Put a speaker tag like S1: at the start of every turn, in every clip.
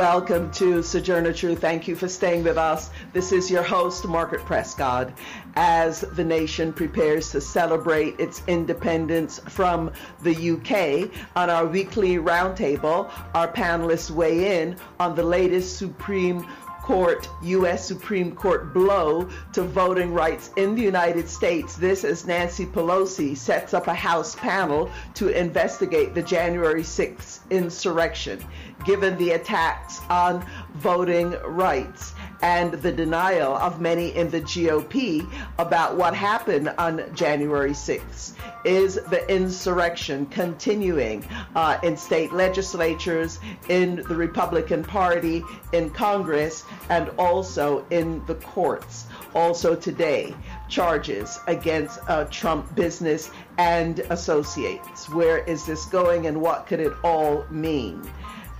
S1: Welcome to Sojourner Truth. Thank you for staying with us. This is your host, Margaret Prescott. As the nation prepares to celebrate its independence from the UK, on our weekly roundtable, our panelists weigh in on the latest Supreme Court, U.S. Supreme Court blow to voting rights in the United States. This as Nancy Pelosi sets up a House panel to investigate the January 6th insurrection, given the attacks on voting rights and the denial of many in the GOP about what happened on January 6th. Is the insurrection continuing uh, in state legislatures, in the Republican Party, in Congress, and also in the courts? Also today, charges against uh, Trump business and associates. Where is this going and what could it all mean?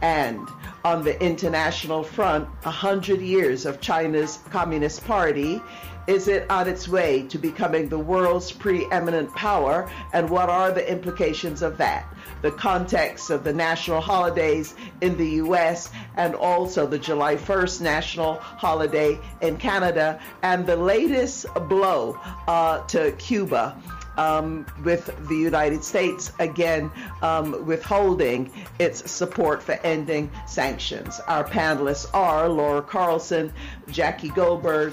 S1: And on the international front, 100 years of China's Communist Party. Is it on its way to becoming the world's preeminent power? And what are the implications of that? The context of the national holidays in the US and also the July 1st national holiday in Canada, and the latest blow uh, to Cuba um, with the United States, again, um, withholding its support for ending sanctions. Our panelists are Laura Carlsen, Jackie Goldberg,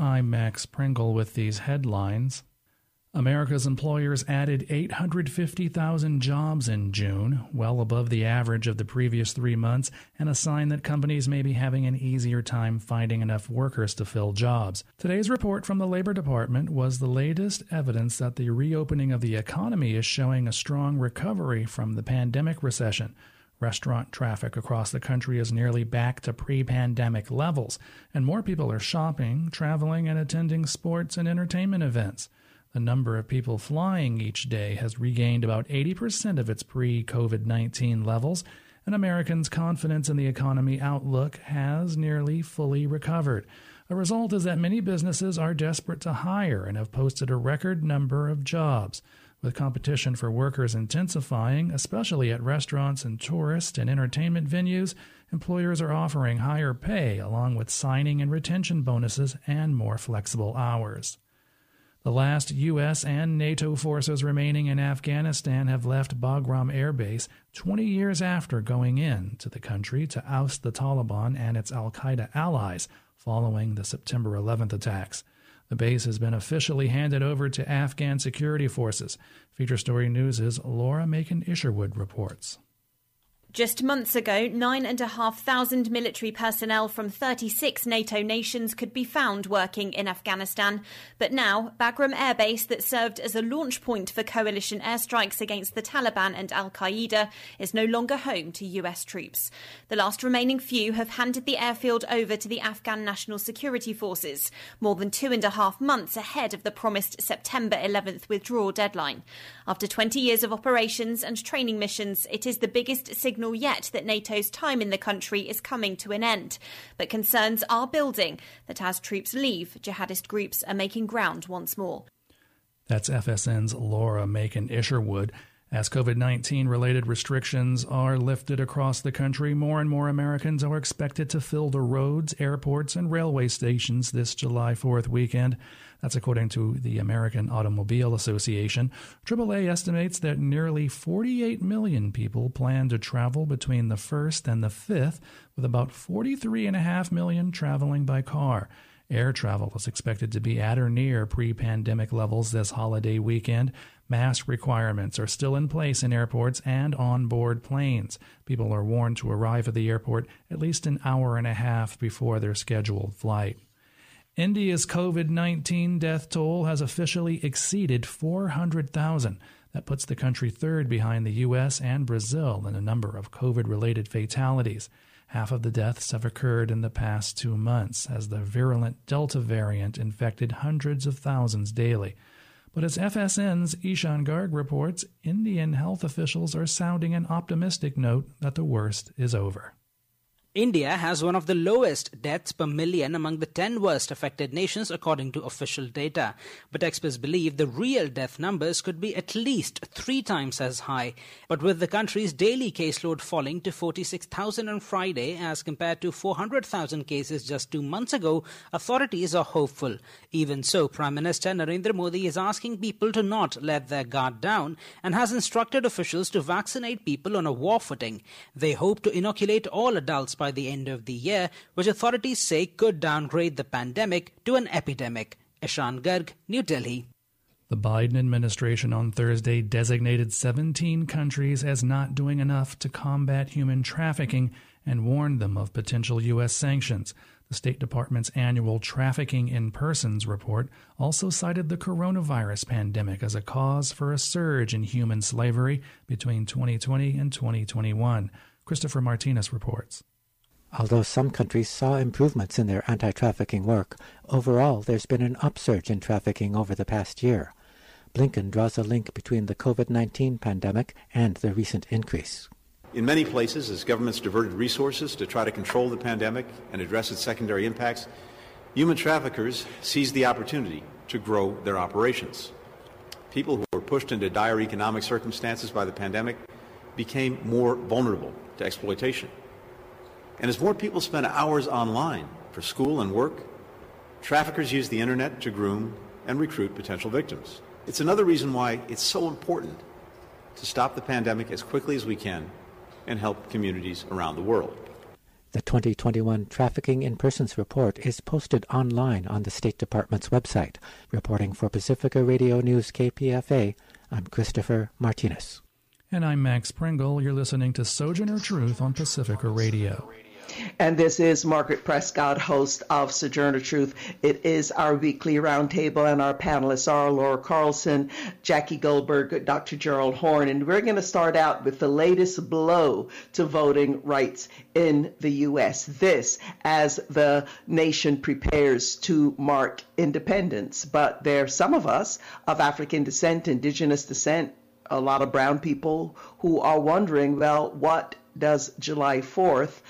S2: I'm Max Pringle with these headlines. America's employers added 850,000 jobs in June, well above the average of the previous three months, and a sign that companies may be having an easier time finding enough workers to fill jobs. Today's report from the Labor Department was the latest evidence that the reopening of the economy is showing a strong recovery from the pandemic recession. Restaurant traffic across the country is nearly back to pre pandemic levels, and more people are shopping, traveling, and attending sports and entertainment events. The number of people flying each day has regained about 80% of its pre COVID 19 levels, and Americans' confidence in the economy outlook has nearly fully recovered. The result is that many businesses are desperate to hire and have posted a record number of jobs. With competition for workers intensifying, especially at restaurants and tourist and entertainment venues, employers are offering higher pay along with signing and retention bonuses and more flexible hours. The last U.S. and NATO forces remaining in Afghanistan have left Bagram Air Base 20 years after going in to the country to oust the Taliban and its Al Qaeda allies following the September 11th attacks. The base has been officially handed over to Afghan security forces. Feature Story News' Laura Macon Isherwood reports.
S3: Just months ago, 9,500 military personnel from 36 NATO nations could be found working in Afghanistan. But now, Bagram Air Base, that served as a launch point for coalition airstrikes against the Taliban and Al Qaeda, is no longer home to US troops. The last remaining few have handed the airfield over to the Afghan National Security Forces, more than two and a half months ahead of the promised September 11th withdrawal deadline. After 20 years of operations and training missions, it is the biggest signal signal yet that NATO's time in the country is coming to an end. But concerns are building that as troops leave, jihadist groups are making ground once more.
S2: That's FSN's Laura Macon Isherwood. As COVID 19 related restrictions are lifted across the country, more and more Americans are expected to fill the roads, airports, and railway stations this July 4th weekend. That's according to the American Automobile Association. AAA estimates that nearly 48 million people plan to travel between the 1st and the 5th, with about 43.5 million traveling by car. Air travel is expected to be at or near pre pandemic levels this holiday weekend. Mask requirements are still in place in airports and on board planes. People are warned to arrive at the airport at least an hour and a half before their scheduled flight. India's COVID 19 death toll has officially exceeded 400,000. That puts the country third behind the U.S. and Brazil in a number of COVID related fatalities. Half of the deaths have occurred in the past two months as the virulent Delta variant infected hundreds of thousands daily. But as FSN's Ishan Garg reports, Indian health officials are sounding an optimistic note that the worst is over.
S4: India has one of the lowest deaths per million among the 10 worst affected nations according to official data. But experts believe the real death numbers could be at least three times as high. But with the country's daily caseload falling to 46,000 on Friday as compared to 400,000 cases just two months ago, authorities are hopeful. Even so, Prime Minister Narendra Modi is asking people to not let their guard down and has instructed officials to vaccinate people on a war footing. They hope to inoculate all adults by by the end of the year, which authorities say could downgrade the pandemic to an epidemic. Ishan Garg, New Delhi.
S2: The Biden administration on Thursday designated 17 countries as not doing enough to combat human trafficking and warned them of potential U.S. sanctions. The State Department's annual Trafficking in Persons report also cited the coronavirus pandemic as a cause for a surge in human slavery between 2020 and 2021. Christopher Martinez reports.
S5: Although some countries saw improvements in their anti trafficking work, overall there's been an upsurge in trafficking over the past year. Blinken draws a link between the COVID 19 pandemic and the recent increase.
S6: In many places, as governments diverted resources to try to control the pandemic and address its secondary impacts, human traffickers seized the opportunity to grow their operations. People who were pushed into dire economic circumstances by the pandemic became more vulnerable to exploitation. And as more people spend hours online for school and work, traffickers use the internet to groom and recruit potential victims. It's another reason why it's so important to stop the pandemic as quickly as we can and help communities around the world.
S5: The 2021 Trafficking in Persons report is posted online on the State Department's website. Reporting for Pacifica Radio News KPFA, I'm Christopher Martinez.
S2: And I'm Max Pringle. You're listening to Sojourner Truth on Pacifica Radio.
S1: And this is Margaret Prescott, host of Sojourner Truth. It is our weekly roundtable, and our panelists are Laura Carlsen, Jackie Goldberg, Dr. Gerald Horne. And we're going to start out with the latest blow to voting rights in the U.S. This as the nation prepares to mark independence. But there are some of us of African descent, indigenous descent, a lot of brown people who are wondering, well, what does July 4th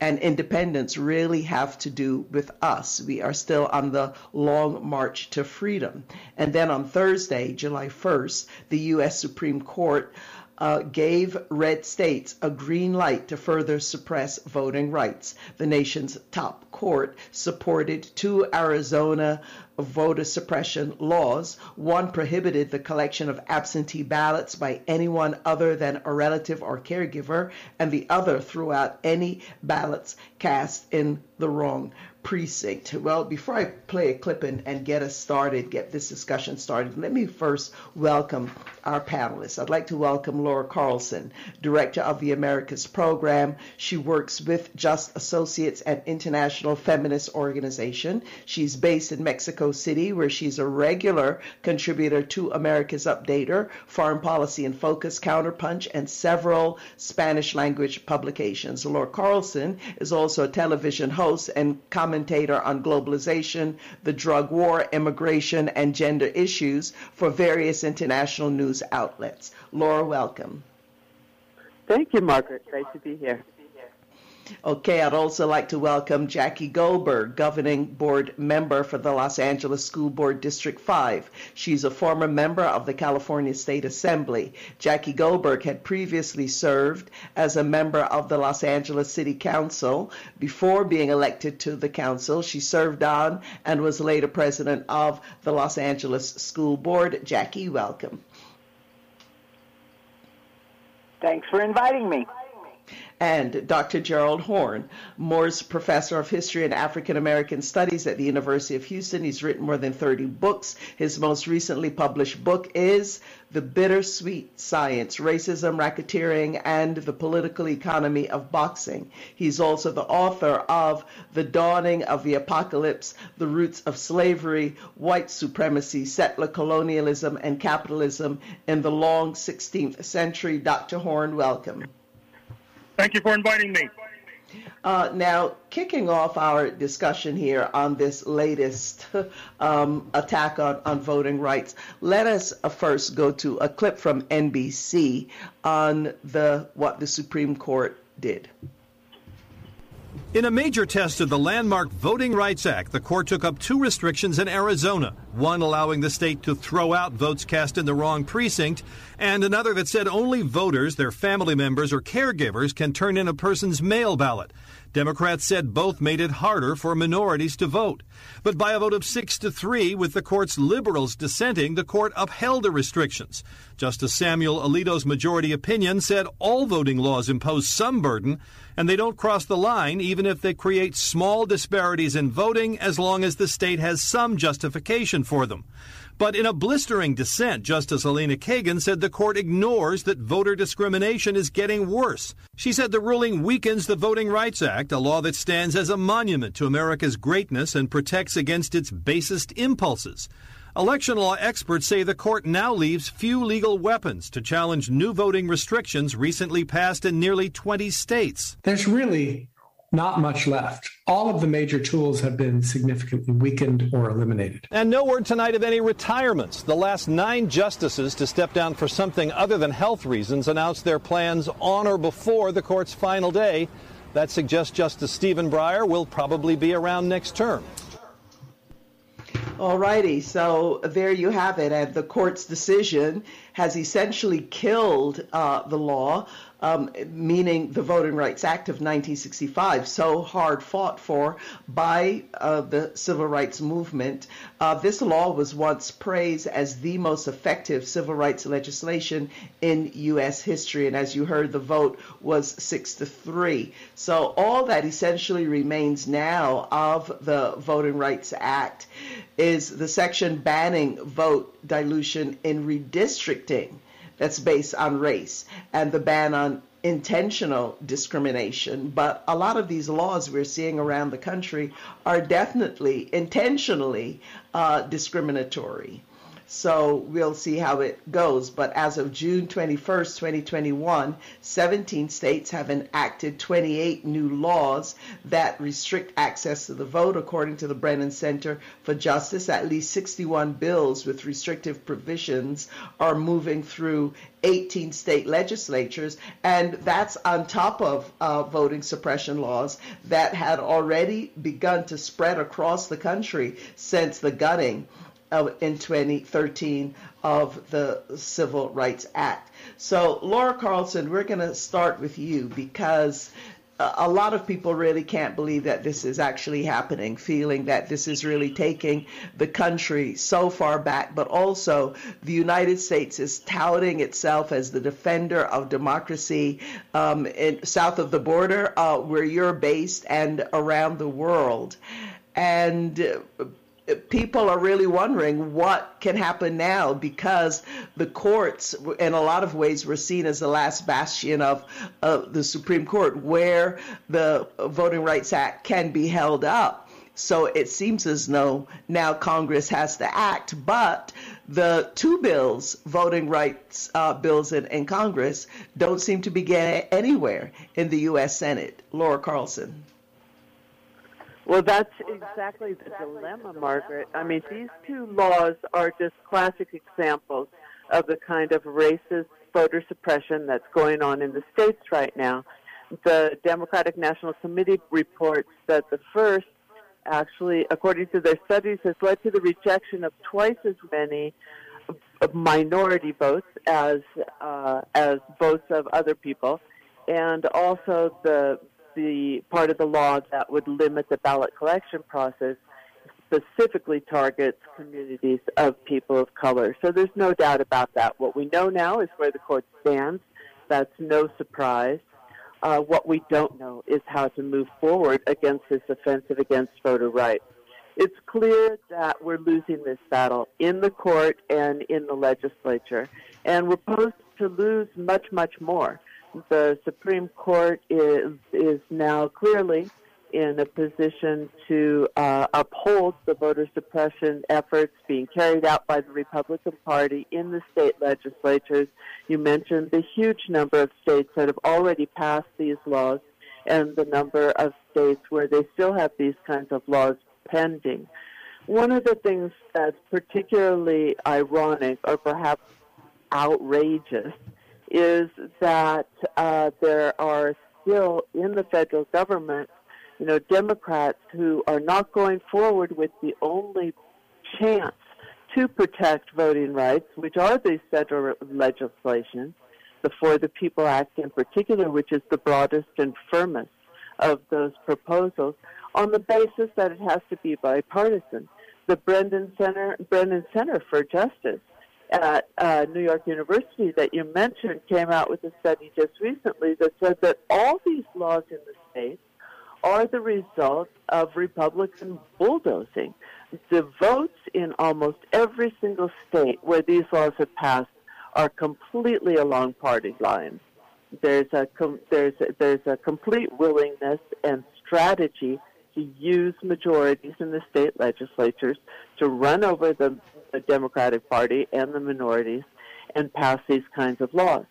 S1: and independence really have to do with us. We are still on the long march to freedom. And then on Thursday, July 1st, the U.S. Supreme Court uh, gave red states a green light to further suppress voting rights. The nation's top court supported two Arizona voter suppression laws. One prohibited the collection of absentee ballots by anyone other than a relative or caregiver, and the other threw out any ballots cast in the wrong precinct. Well, before I play a clip and, and get us started, get this discussion started, let me first welcome our panelists. I'd like to welcome Laura Carlsen, Director of the Americas Program. She works with Just Associates, an international feminist organization. She's based in Mexico City, where she's a regular contributor to America's Updater, Foreign Policy in Focus, Counterpunch, and several Spanish language publications. Laura Carlsen is also a television host and commentator commentator on globalization, the drug war, immigration, and gender issues for various international news outlets. Laura, welcome.
S7: Thank you, Margaret. Great to be here.
S1: Okay, I'd also like to welcome Jackie Goldberg, Governing Board Member for the Los Angeles School Board District 5. She's a former member of the California State Assembly. Jackie Goldberg had previously served as a member of the Los Angeles City Council. Before being elected to the council, she served on and was later president of the Los Angeles School Board. Jackie, welcome.
S7: Thanks for inviting me
S1: and Dr. Gerald Horne. Moores Professor of History and African American Studies at the University of Houston. He's written more than 30 books. His most recently published book is The Bittersweet Science Racism, Racketeering, and the Political Economy of Boxing. He's also the author of The Dawning of the Apocalypse The Roots of Slavery, White Supremacy, Settler Colonialism, and Capitalism in the Long 16th Century. Dr. Horne, welcome.
S8: Thank you for inviting me.
S1: Uh, now, kicking off our discussion here on this latest um, attack on, on voting rights, let us uh, first go to a clip from NBC on the what the Supreme Court did.
S8: In a major test of the landmark Voting Rights Act, the court took up two restrictions in Arizona one allowing the state to throw out votes cast in the wrong precinct, and another that said only voters, their family members, or caregivers can turn in a person's mail ballot. Democrats said both made it harder for minorities to vote. But by a vote of six to three, with the court's liberals dissenting, the court upheld the restrictions. Justice Samuel Alito's majority opinion said all voting laws impose some burden, and they don't cross the line even if they create small disparities in voting as long as the state has some justification for them. But in a blistering dissent, Justice Elena Kagan said the court ignores that voter discrimination is getting worse. She said the ruling weakens the Voting Rights Act, a law that stands as a monument to America's greatness and protects against its basest impulses. Election law experts say the court now leaves few legal weapons to challenge new voting restrictions recently passed in nearly 20 states.
S9: There's really not much left. All of the major tools have been significantly weakened or eliminated.
S8: And no word tonight of any retirements. The last nine justices to step down for something other than health reasons announced their plans on or before the court's final day. That suggests Justice Stephen Breyer will probably be around next term.
S1: All righty, so there you have it. And the court's decision has essentially killed uh, the law um, meaning the Voting Rights Act of 1965, so hard fought for by uh, the civil rights movement. Uh, this law was once praised as the most effective civil rights legislation in U.S. history, and as you heard, the vote was six to three. So all that essentially remains now of the Voting Rights Act is the section banning vote dilution in redistricting that's based on race and the ban on intentional discrimination. But a lot of these laws we're seeing around the country are definitely intentionally uh, discriminatory. So we'll see how it goes. But as of June 21st, 2021, 17 states have enacted 28 new laws that restrict access to the vote. According to the Brennan Center for Justice, at least 61 bills with restrictive provisions are moving through 18 state legislatures, and that's on top of uh, voting suppression laws that had already begun to spread across the country since the gutting in 2013 of the Civil Rights Act. So, Laura Carlsen, we're going to start with you because a lot of people really can't believe that this is actually happening, feeling that this is really taking the country so far back. But also, the United States is touting itself as the defender of democracy um, in, south of the border, uh, where you're based, and around the world. And people are really wondering what can happen now because the courts, in a lot of ways, were seen as the last bastion of uh, the Supreme Court where the Voting Rights Act can be held up. So it seems as though now Congress has to act, but the two bills, voting rights uh, bills in, in Congress, don't seem to be getting anywhere in the U.S. Senate. Laura Carlsen.
S7: Well, that's exactly the dilemma, Margaret. I mean, these two laws are just classic examples of the kind of racist voter suppression that's going on in the states right now. The Democratic National Committee reports that the first, actually, according to their studies, has led to the rejection of twice as many minority votes as uh, as votes of other people, and also the the part of the law that would limit the ballot collection process specifically targets communities of people of color. So there's no doubt about that. What we know now is where the court stands. That's no surprise. Uh, what we don't know is how to move forward against this offensive against voter rights. It's clear that we're losing this battle in the court and in the legislature, and we're posed to lose much, much more the Supreme Court is is now clearly in a position to uh, uphold the voter suppression efforts being carried out by the Republican Party in the state legislatures. You mentioned the huge number of states that have already passed these laws, and the number of states where they still have these kinds of laws pending. One of the things that's particularly ironic or perhaps outrageous is that uh, there are still in the federal government, you know, Democrats who are not going forward with the only chance to protect voting rights, which are these federal legislation, the For the People Act in particular, which is the broadest and firmest of those proposals, on the basis that it has to be bipartisan. The Brennan Center, Brennan Center for Justice at uh, New York University that you mentioned came out with a study just recently that said that all these laws in the states are the result of Republican bulldozing. The votes in almost every single state where these laws have passed are completely along party lines. There's a com- there's a, there's a complete willingness and strategy use majorities in the state legislatures to run over the, the Democratic Party and the minorities and pass these kinds of laws.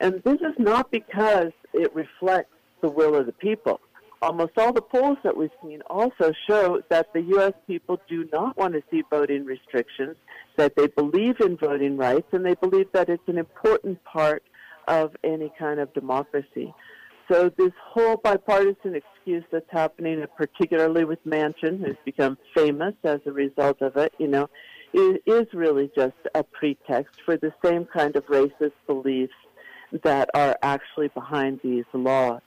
S7: And this is not because it reflects the will of the people. Almost all the polls that we've seen also show that the U.S. people do not want to see voting restrictions, that they believe in voting rights, and they believe that it's an important part of any kind of democracy. So this whole bipartisan excuse that's happening, particularly with Manchin, who's become famous as a result of it, you know, is, is really just a pretext for the same kind of racist beliefs that are actually behind these laws.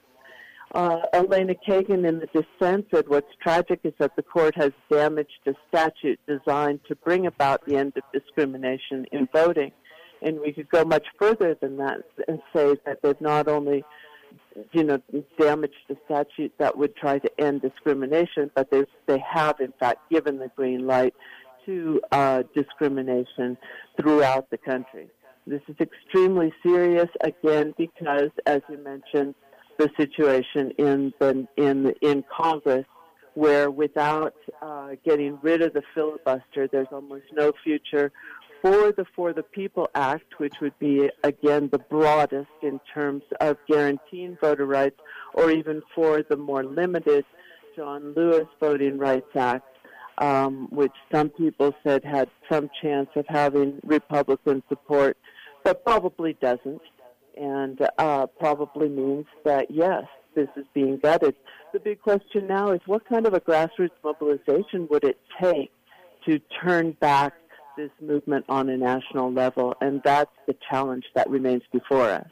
S7: Uh, Elena Kagan in the dissent said what's tragic is that the court has damaged a statute designed to bring about the end of discrimination in voting. And we could go much further than that and say that they've not only you know, damage the statute that would try to end discrimination, but they they have in fact given the green light to uh, discrimination throughout the country. This is extremely serious, again, because, as you mentioned, the situation in the in in Congress, where without uh, getting rid of the filibuster, there's almost no future for the For the People Act, which would be, again, the broadest in terms of guaranteeing voter rights, or even for the more limited John Lewis Voting Rights Act, um, which some people said had some chance of having Republican support, but probably doesn't, and uh, probably means that, yes, this is being gutted. The big question now is what kind of a grassroots mobilization would it take to turn back this movement on a national level, and that's the challenge that remains before us.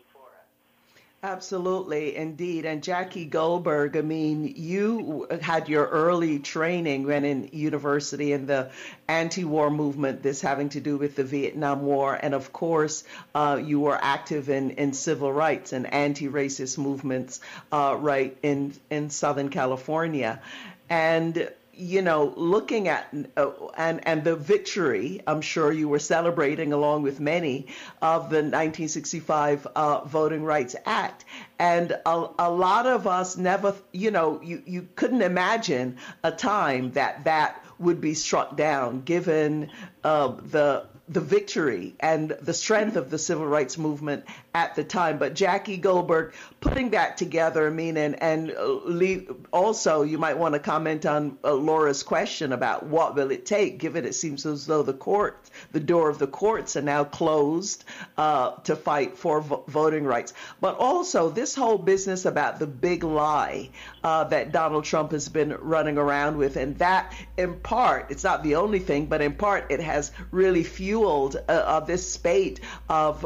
S1: Absolutely, indeed. And Jackie Goldberg, I mean, you had your early training when in university in the anti war movement, this having to do with the Vietnam War. And of course, uh, you were active in, in civil rights and anti racist movements uh, right in, in Southern California. And you know, looking at uh, and and the victory, I'm sure you were celebrating along with many of the 1965 uh, Voting Rights Act, and a, a lot of us never, you know, you you couldn't imagine a time that that would be struck down, given uh, the the victory and the strength of the civil rights movement at the time. But Jackie Goldberg putting that together, I mean, and, and uh, also you might want to comment on uh, Laura's question about what will it take, given it seems as though the court, the door of the courts are now closed uh, to fight for vo- voting rights. But also this whole business about the big lie uh, that Donald Trump has been running around with, and that in part, it's not the only thing, but in part it has really fueled uh, uh, this spate of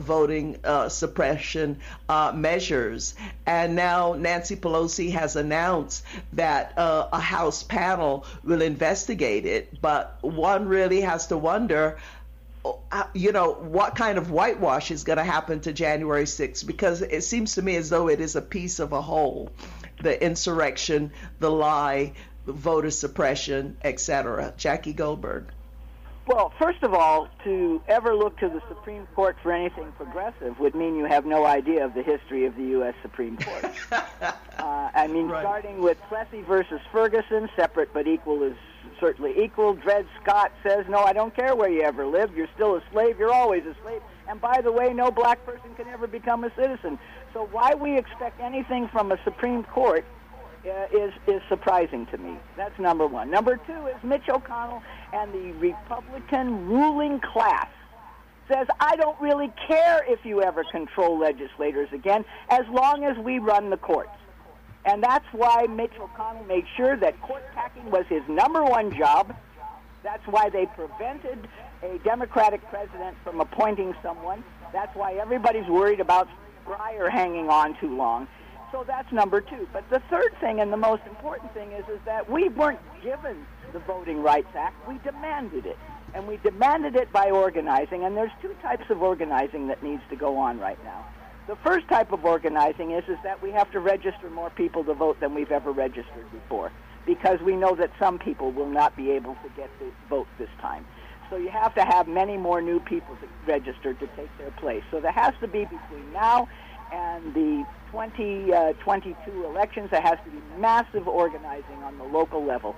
S1: voting uh, suppression uh, measures. And now Nancy Pelosi has announced that uh, a House panel will investigate it. But one really has to wonder you know, what kind of whitewash is going to happen to January 6th because it seems to me as though it is a piece of a whole. The insurrection, the lie, voter suppression, etc. Jackie Goldberg.
S10: Well, first of all, to ever look to the Supreme Court for anything progressive would mean you have no idea of the history of the U.S. Supreme Court. uh, I mean, right. starting with Plessy versus Ferguson, separate but equal is certainly equal. Dred Scott says, no, I don't care where you ever lived. You're still a slave. You're always a slave. And by the way, no black person can ever become a citizen. So why we expect anything from a Supreme Court Uh, is is surprising to me. That's number one. Number two is Mitch McConnell and the Republican ruling class says, I don't really care if you ever control legislators again, as long as we run the courts. And that's why Mitch McConnell made sure that court packing was his number one job. That's why they prevented a Democratic president from appointing someone. That's why everybody's worried about Breyer hanging on too long. So that's number two. But the third thing and the most important thing is, is that we weren't given the Voting Rights Act. We demanded it. And we demanded it by organizing. And there's two types of organizing that needs to go on right now. The first type of organizing is, is that we have to register more people to vote than we've ever registered before because we know that some people will not be able to get the vote this time. So you have to have many more new people registered to take their place. So there has to be between now and the 2022 uh, elections, there has to be massive organizing on the local level.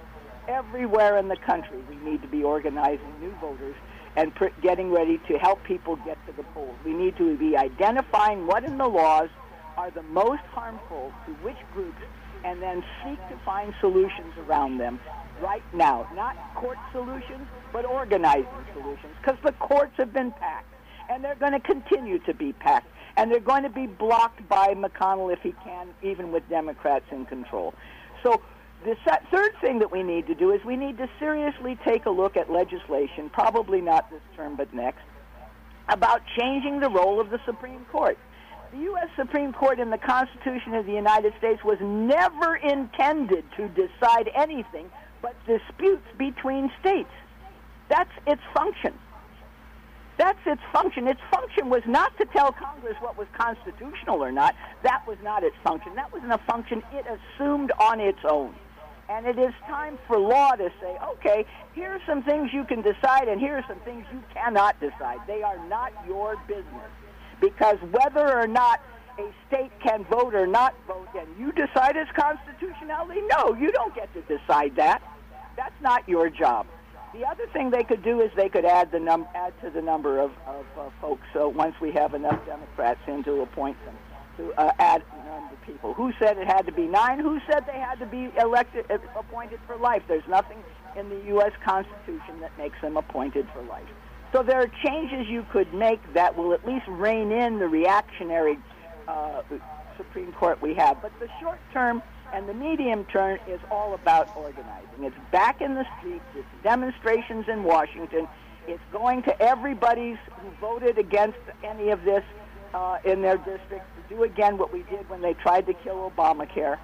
S10: Everywhere in the country, we need to be organizing new voters and pr- getting ready to help people get to the polls. We need to be identifying what in the laws are the most harmful to which groups and then seek to find solutions around them right now. Not court solutions, but organizing solutions because the courts have been packed and they're going to continue to be packed and they're going to be blocked by McConnell if he can, even with Democrats in control. So the third thing that we need to do is we need to seriously take a look at legislation, probably not this term but next, about changing the role of the Supreme Court. The U.S. Supreme Court in the Constitution of the United States was never intended to decide anything but disputes between states. That's its function. That's its function. Its function was not to tell Congress what was constitutional or not. That was not its function. That wasn't a function it assumed on its own. And it is time for law to say, okay, here are some things you can decide, and here are some things you cannot decide. They are not your business. Because whether or not a state can vote or not vote, and you decide its constitutionality, no, you don't get to decide that. That's not your job. The other thing they could do is they could add the num- add to the number of, of uh, folks. So once we have enough Democrats in to appoint them, to uh, add number of people. Who said it had to be nine? Who said they had to be elected, uh, appointed for life? There's nothing in the U.S. Constitution that makes them appointed for life. So there are changes you could make that will at least rein in the reactionary uh, Supreme Court we have. But the short term and the medium term is all about organizing. It's back in the streets. It's demonstrations in Washington. It's going to everybody's who voted against any of this uh, in their districts to do again what we did when they tried to kill Obamacare.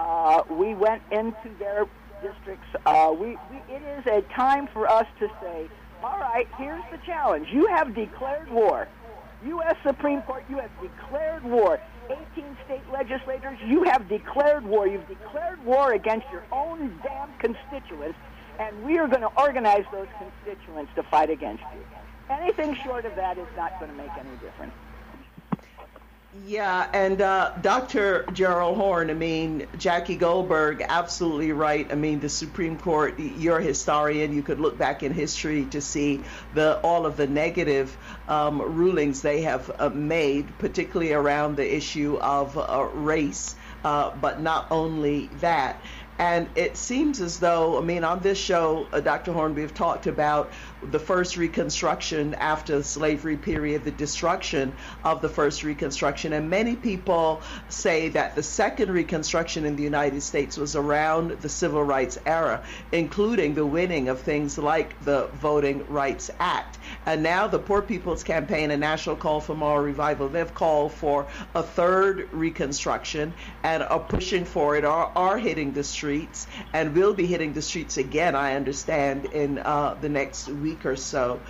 S10: Uh, we went into their districts. Uh, we, we, it is a time for us to say, all right, here's the challenge. You have declared war. U.S. Supreme Court, you have declared war. 18 state legislators, you have declared war. You've declared war against your own damn constituents, and we are going to organize those constituents to fight against you. Anything short of that is not going to make any difference.
S1: Yeah, and uh, Dr. Gerald Horne, I mean, Jackie Goldberg, absolutely right. I mean, the Supreme Court, you're a historian. You could look back in history to see the all of the negative um, rulings they have uh, made, particularly around the issue of uh, race. Uh, but not only that. And it seems as though, I mean, on this show, uh, Dr. Horne, we've talked about the first Reconstruction after the slavery period, the destruction of the first Reconstruction. And many people say that the second Reconstruction in the United States was around the Civil Rights era, including the winning of things like the Voting Rights Act. And now the Poor People's Campaign, a national call for moral revival, they've called for a third Reconstruction and are pushing for it, are, are hitting the streets, and will be hitting the streets again, I understand, in uh, the next week or so.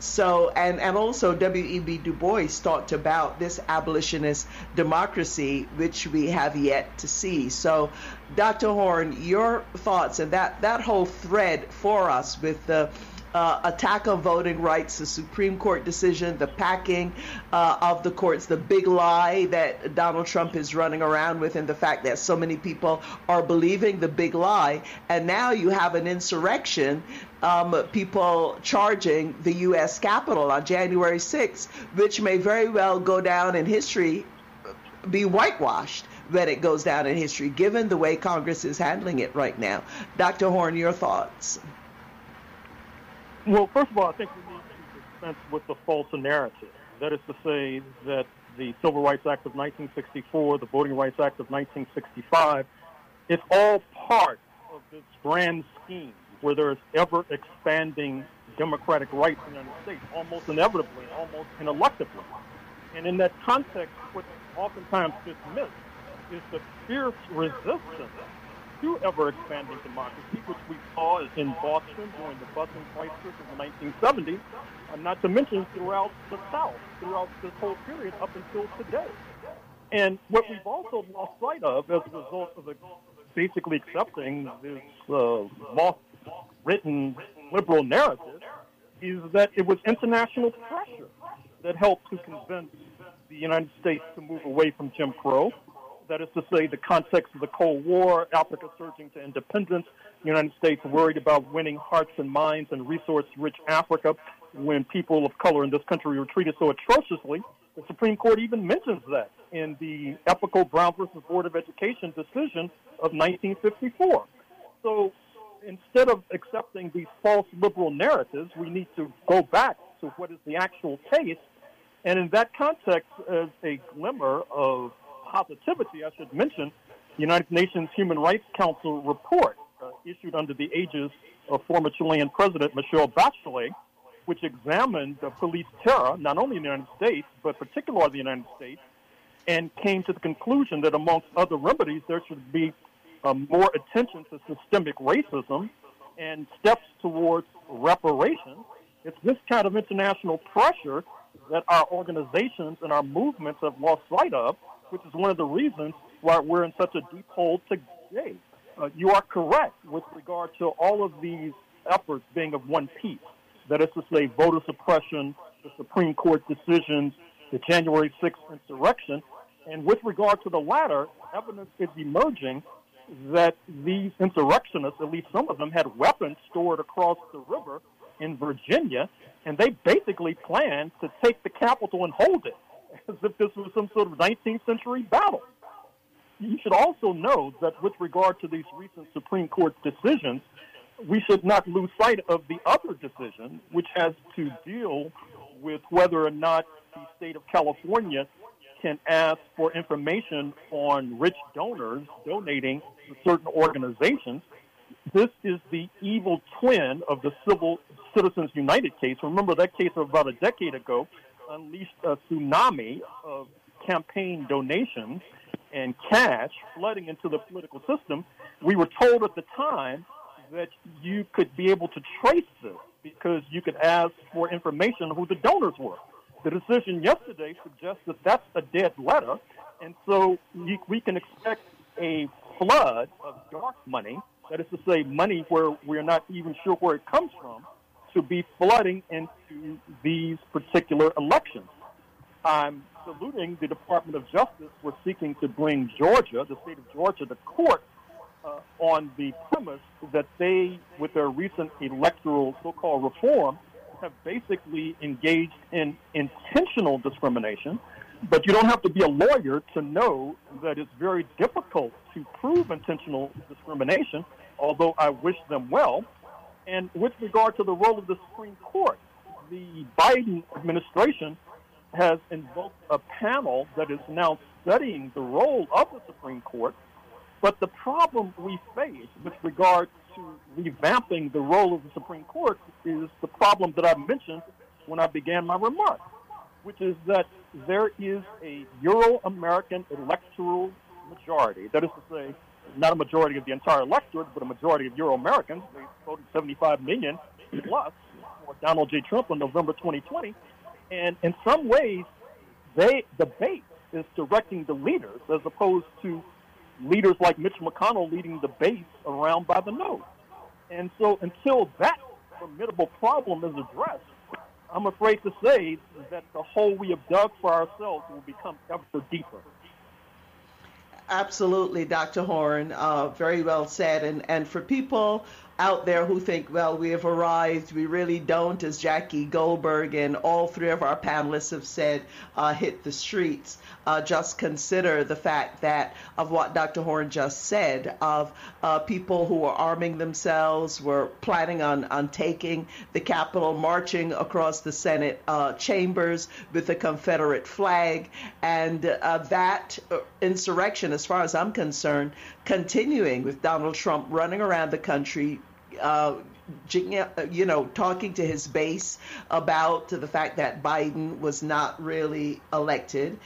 S1: So, and, and also W.E.B. Du Bois talked about this abolitionist democracy, which we have yet to see. So, Dr. Horne, your thoughts and that, that whole thread for us with the uh, attack on voting rights, the Supreme Court decision, the packing uh, of the courts, the big lie that Donald Trump is running around with, and the fact that so many people are believing the big lie. And now you have an insurrection, um, people charging the U.S. Capitol on January 6th, which may very well go down in history, be whitewashed that it goes down in history, given the way Congress is handling it right now. Dr. Horne, your thoughts?
S11: Well, first of all, I think we need to dispense with the false narrative. That is to say that the Civil Rights Act of 1964, the Voting Rights Act of 1965, it's all part of this grand scheme where there is ever expanding democratic rights in the United States, almost inevitably, almost ineluctably. And in that context, what's oftentimes dismissed is the fierce resistance to ever expanding democracy, which we saw in Boston during the busing crisis of the 1970s, and not to mention throughout the South, throughout this whole period up until today. And what we've also lost sight of as a result of basically accepting this uh, written liberal narrative is that it was international pressure that helped to convince the United States to move away from Jim Crow that is to say, the context of the Cold War, Africa surging to independence, the United States worried about winning hearts and minds in resource-rich Africa when people of color in this country were treated so atrociously. The Supreme Court even mentions that in the epical Brown versus Board of Education decision of 1954. So instead of accepting these false liberal narratives, we need to go back to what is the actual case. And in that context, as a glimmer of positivity, I should mention the United Nations Human Rights Council report uh, issued under the aegis of former Chilean President Michelle Bachelet, which examined the police terror, not only in the United States, but particularly the United States, and came to the conclusion that amongst other remedies, there should be um, more attention to systemic racism and steps towards reparations. It's this kind of international pressure that our organizations and our movements have lost sight of which is one of the reasons why we're in such a deep hole today. Uh, you are correct with regard to all of these efforts being of one piece. That is to say, voter suppression, the Supreme Court decisions, the January 6th insurrection. And with regard to the latter, evidence is emerging that these insurrectionists, at least some of them, had weapons stored across the river in Virginia, and they basically planned to take the Capitol and hold it as if this was some sort of 19th century battle. You should also know that with regard to these recent Supreme Court decisions, we should not lose sight of the other decision, which has to deal with whether or not the state of California can ask for information on rich donors donating to certain organizations. This is the evil twin of the Civil Citizens United case. Remember that case of about a decade ago unleashed a tsunami of campaign donations and cash flooding into the political system. We were told at the time that you could be able to trace this because you could ask for information on who the donors were. The decision yesterday suggests that that's a dead letter, and so we can expect a flood of dark money, that is to say, money where we're not even sure where it comes from, to be flooding into these particular elections. I'm saluting the Department of Justice for seeking to bring Georgia, the state of Georgia, to court uh, on the premise that they, with their recent electoral so-called reform, have basically engaged in intentional discrimination. But you don't have to be a lawyer to know that it's very difficult to prove intentional discrimination, although I wish them well. And with regard to the role of the Supreme Court, the Biden administration has invoked a panel that is now studying the role of the Supreme Court. But the problem we face with regard to revamping the role of the Supreme Court is the problem that I mentioned when I began my remarks, which is that there is a Euro American electoral majority. That is to say, not a majority of the entire electorate, but a majority of Euro Americans. They voted 75 million plus for Donald J. Trump in November 2020. And in some ways, they the base is directing the leaders as opposed to leaders like Mitch McConnell leading the base around by the nose. And so until that formidable problem is addressed, I'm afraid to say that the hole we have dug for ourselves will become ever deeper.
S1: Absolutely, Dr. Horne. Uh, very well said. And, and for people out there who think, well, we have arrived. We really don't, as Jackie Goldberg and all three of our panelists have said, uh, hit the streets. Uh, just consider the fact that of what Dr. Horne just said of uh, people who were arming themselves, were planning on, on taking the Capitol, marching across the Senate uh, chambers with the Confederate flag, and uh, that uh, insurrection, as far as I'm concerned, continuing with Donald Trump running around the country uh, you know, talking to his base about the fact that Biden was not really elected.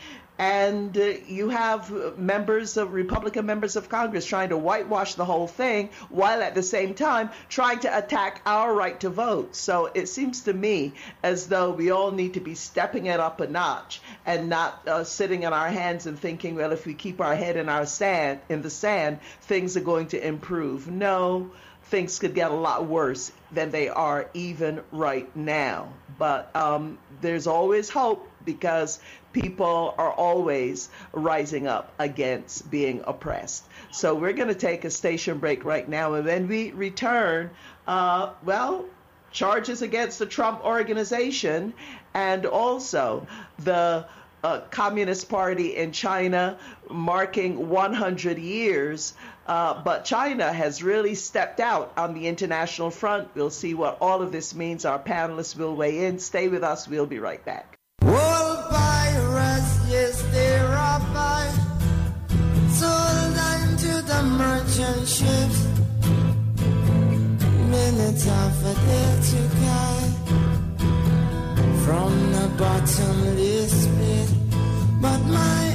S1: And uh, you have members of Republican members of Congress trying to whitewash the whole thing while at the same time trying to attack our right to vote. So it seems to me as though we all need to be stepping it up a notch and not uh, sitting on our hands and thinking, well, if we keep our head in our sand in the sand, things are going to improve. No things could get a lot worse than they are even right now. But um, there's always hope because people are always rising up against being oppressed. So we're going to take a station break right now, and when we return, uh, well, charges against the Trump organization and also the uh, Communist Party in China marking 100 years. Uh, but China has really stepped out on the international front. We'll see what all of this means. Our panelists will weigh in. Stay with us. We'll be right back.
S12: Ships. Minutes of a day to guide from the bottomless pit. But my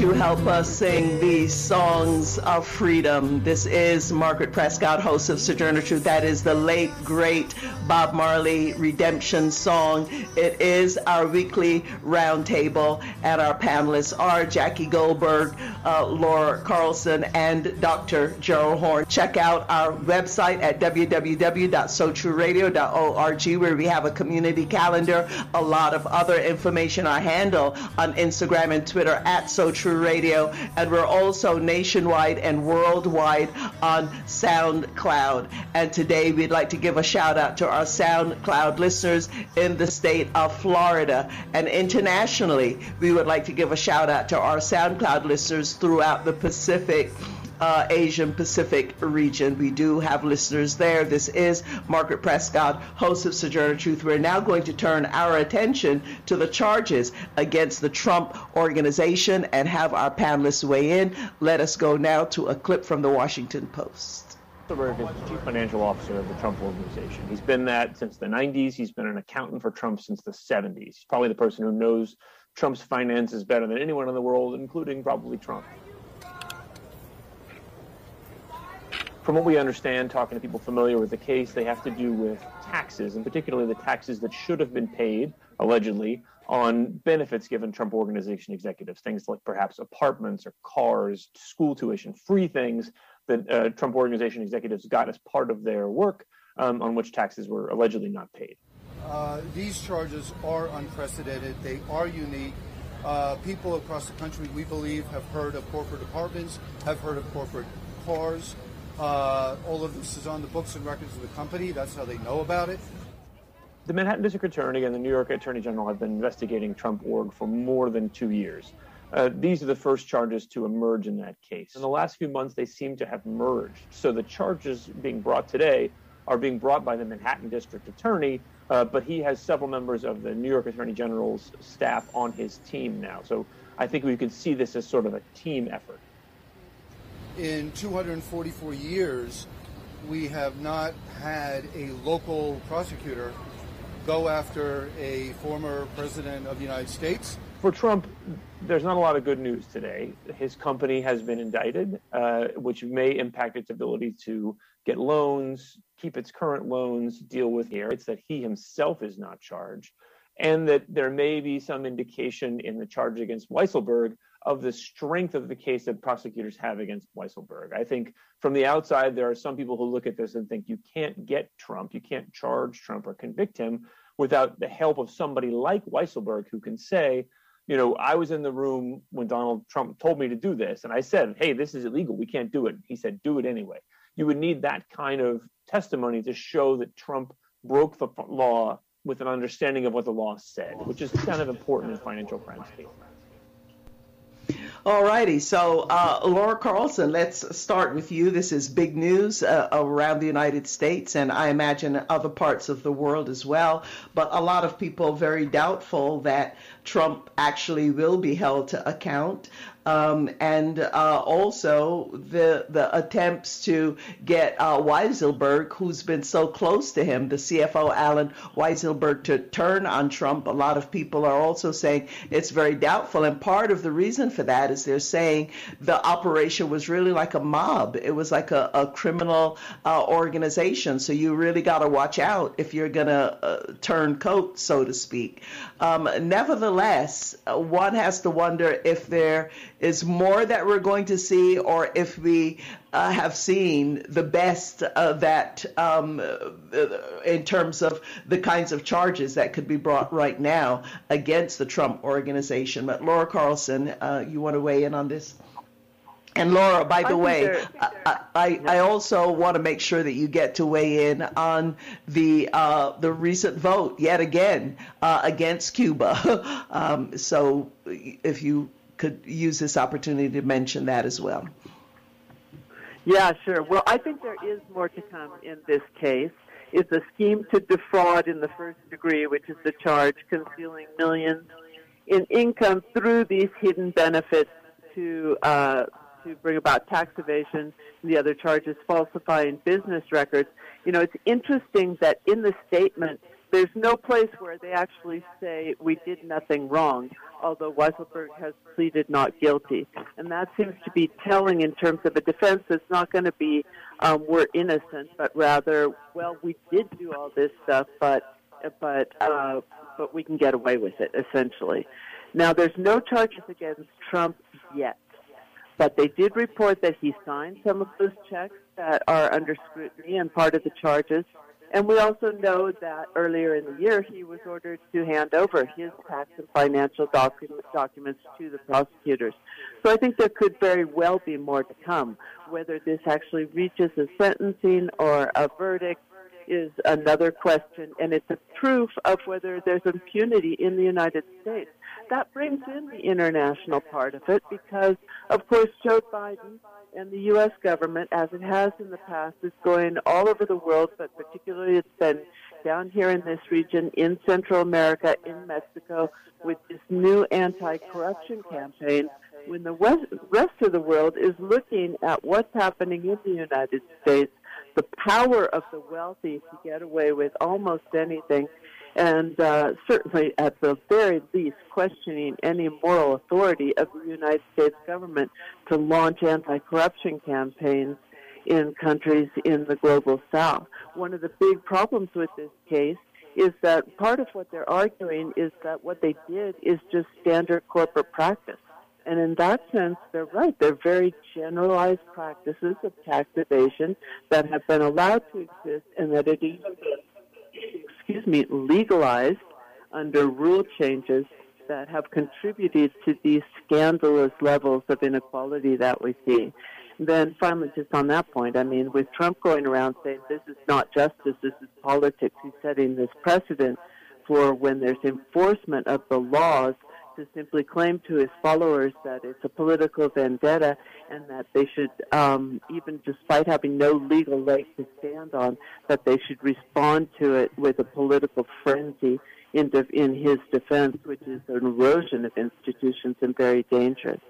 S12: you help
S1: us sing these songs of freedom? This is Margaret Prescott, host of Sojourner Truth. That is the late, great Bob Marley redemption song. It is our weekly roundtable, and our panelists are Jackie Goldberg, uh, Laura Carlsen, and Dr. Gerald Horne. Check out our website at www.sotrueradio.org, where we have a community calendar, a lot of other information. I handle on Instagram and Twitter at So Radio, and we're also nationwide and worldwide on SoundCloud. And today we'd like to give a shout out to our SoundCloud listeners in the state of Florida. And internationally, we would like to give a shout out to our SoundCloud listeners throughout the Pacific uh, Asian Pacific region. We do have listeners there. This is Margaret Prescott, host of Sojourner Truth. We're now going to turn our attention to the charges against the Trump organization and have our panelists weigh in. Let us go now to a clip from the Washington Post.
S13: Is chief financial officer of the Trump organization. He's been that since the 90s. He's been an accountant for Trump since the 70s. He's probably the person who knows Trump's finances better than anyone in the world, including probably Trump. From what we understand, talking to people familiar with the case, they have to do with taxes, and particularly the taxes that should have been paid, allegedly, on benefits given Trump organization executives, things like perhaps apartments or cars, school tuition, free things that uh, Trump organization executives got as part of their work um, on which taxes were allegedly not paid.
S14: Uh, these charges are unprecedented. They are unique. Uh, people across the country, we believe, have heard of corporate apartments, have heard of corporate cars, uh, all of this is on the books and records of the company. That's how they know about it.
S13: The Manhattan District Attorney and the New York Attorney General have been investigating Trump org for more than two years. Uh, these are the first charges to emerge in that case. In the last few months, they seem to have merged. So the charges being brought today are being brought by the Manhattan District Attorney, uh, but he has several members of the New York Attorney General's staff on his team now. So I think we could see this as sort of a team effort.
S14: In 244 years, we have not had a local prosecutor go after a former president of the United States.
S13: For Trump, there's not a lot of good news today. His company has been indicted, uh, which may impact its ability to get loans, keep its current loans, deal with. It's that he himself is not charged, and that there may be some indication in the charge against Weisselberg of the strength of the case that prosecutors have against Weisselberg. I think from the outside, there are some people who look at this and think you can't get Trump, you can't charge Trump or convict him without the help of somebody like Weisselberg who can say, you know, I was in the room when Donald Trump told me to do this, and I said, hey, this is illegal. We can't do it. He said, do it anyway. You would need that kind of testimony to show that Trump broke the law with an understanding of what the law said, which is kind of important in financial cases.
S1: All righty. So, uh, Laura Carlsen, let's start with you. This is big news uh, around the United States and I imagine other parts of the world as well. But a lot of people very doubtful that Trump actually will be held to account um, and uh, also the the attempts to get uh, Weisselberg, who's been so close to him, the CFO Alan Weisselberg, to turn on Trump. A lot of people are also saying it's very doubtful, and part of the reason for that is they're saying the operation was really like a mob. It was like a, a criminal uh, organization. So you really got to watch out if you're gonna uh, turn coat, so to speak. Um, nevertheless, uh, one has to wonder if there is more that we're going to see, or if we uh, have seen the best uh, that um, in terms of the kinds of charges that could be brought right now against the Trump organization. But Laura Carlsen, uh, you want to weigh in on this? And Laura, by the way, I, I, I, also want to make sure that you get to weigh in on the uh, the recent vote yet again uh, against Cuba. um, so if you could use this opportunity to mention that as well.
S7: Yeah, sure. Well, I think there is more to come in this case. It's a scheme to defraud in the first degree, which is the charge concealing millions in income through these hidden benefits to uh, to bring about tax evasion. The other charge is falsifying business records. You know, it's interesting that in the statement there's no place where they actually say we did nothing wrong, although Weisselberg has pleaded not guilty. And that seems to be telling in terms of a defense that's not going to be um, we're innocent, but rather, well, we did do all this stuff, but but uh, but we can get away with it essentially. Now, there's no charges against Trump yet, but they did report that he signed some of those checks that are under scrutiny and part of the charges. And we also know that earlier in the year he was ordered to hand over his tax and financial document, documents to the prosecutors. So I think there could very well be more to come. Whether this actually reaches a sentencing or a verdict is another question, and it's a proof of whether there's impunity in the United States. That brings in the international part of it because, of course, Joe Biden and the U.S. government, as it has in the past, is going all over the world, but particularly it's been down here in this region, in Central America, in Mexico, with this new anti-corruption campaign, when the rest of the world is looking at what's happening in the United States, the power of the wealthy to get away with almost anything, and uh, certainly at the very least questioning any moral authority of the United States government to launch anti-corruption campaigns in countries in the global south. One of the big problems with this case is that part of what they're arguing is that what they did is just standard corporate practice. And in that sense, they're right. They're very generalized practices of tax evasion that have been allowed to exist and that it even excuse me, legalized under rule changes that have contributed to these scandalous levels of inequality that we see. Then finally, just on that point, I mean, with Trump going around saying this is not justice, this is politics, he's setting this precedent for when there's enforcement of the laws to simply claim to his followers that it's a political vendetta and that they should, um, even despite having no legal leg to stand on, that they should respond to it with a political frenzy in, de- in his defense, which is an erosion of institutions and very dangerous.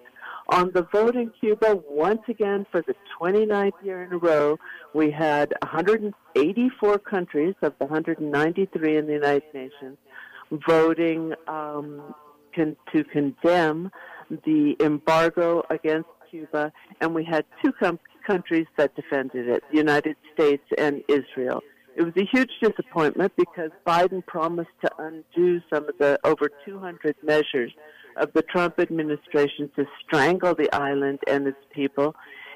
S7: On the vote in Cuba, once again for the 29th year in a row, we had 184 countries of the 193 in the United Nations voting um, con- to condemn the embargo against Cuba, and we had two com- countries that defended it, the United States and Israel. It was a huge disappointment because Biden promised to undo some of the over 200 measures of the Trump administration to strangle the island and its people.